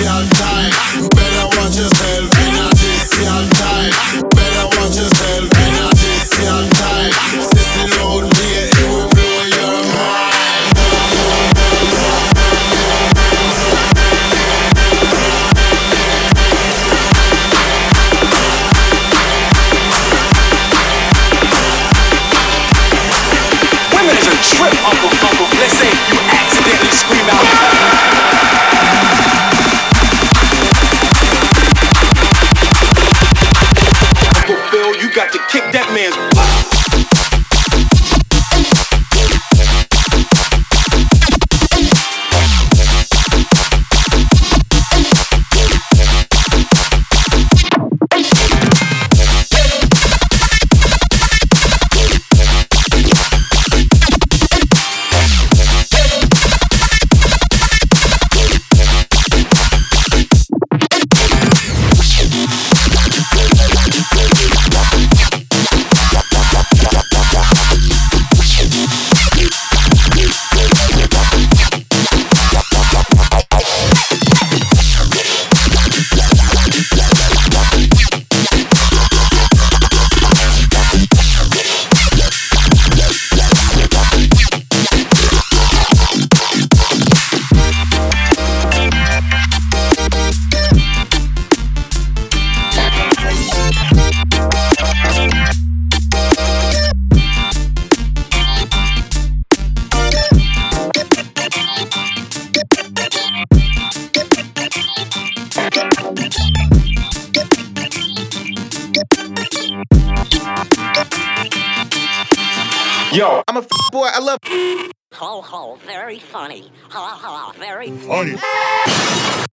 special time. Better watch yourself. Yo, I'm a f- boy. I love. Ho ho, very funny. Ha ha, very funny.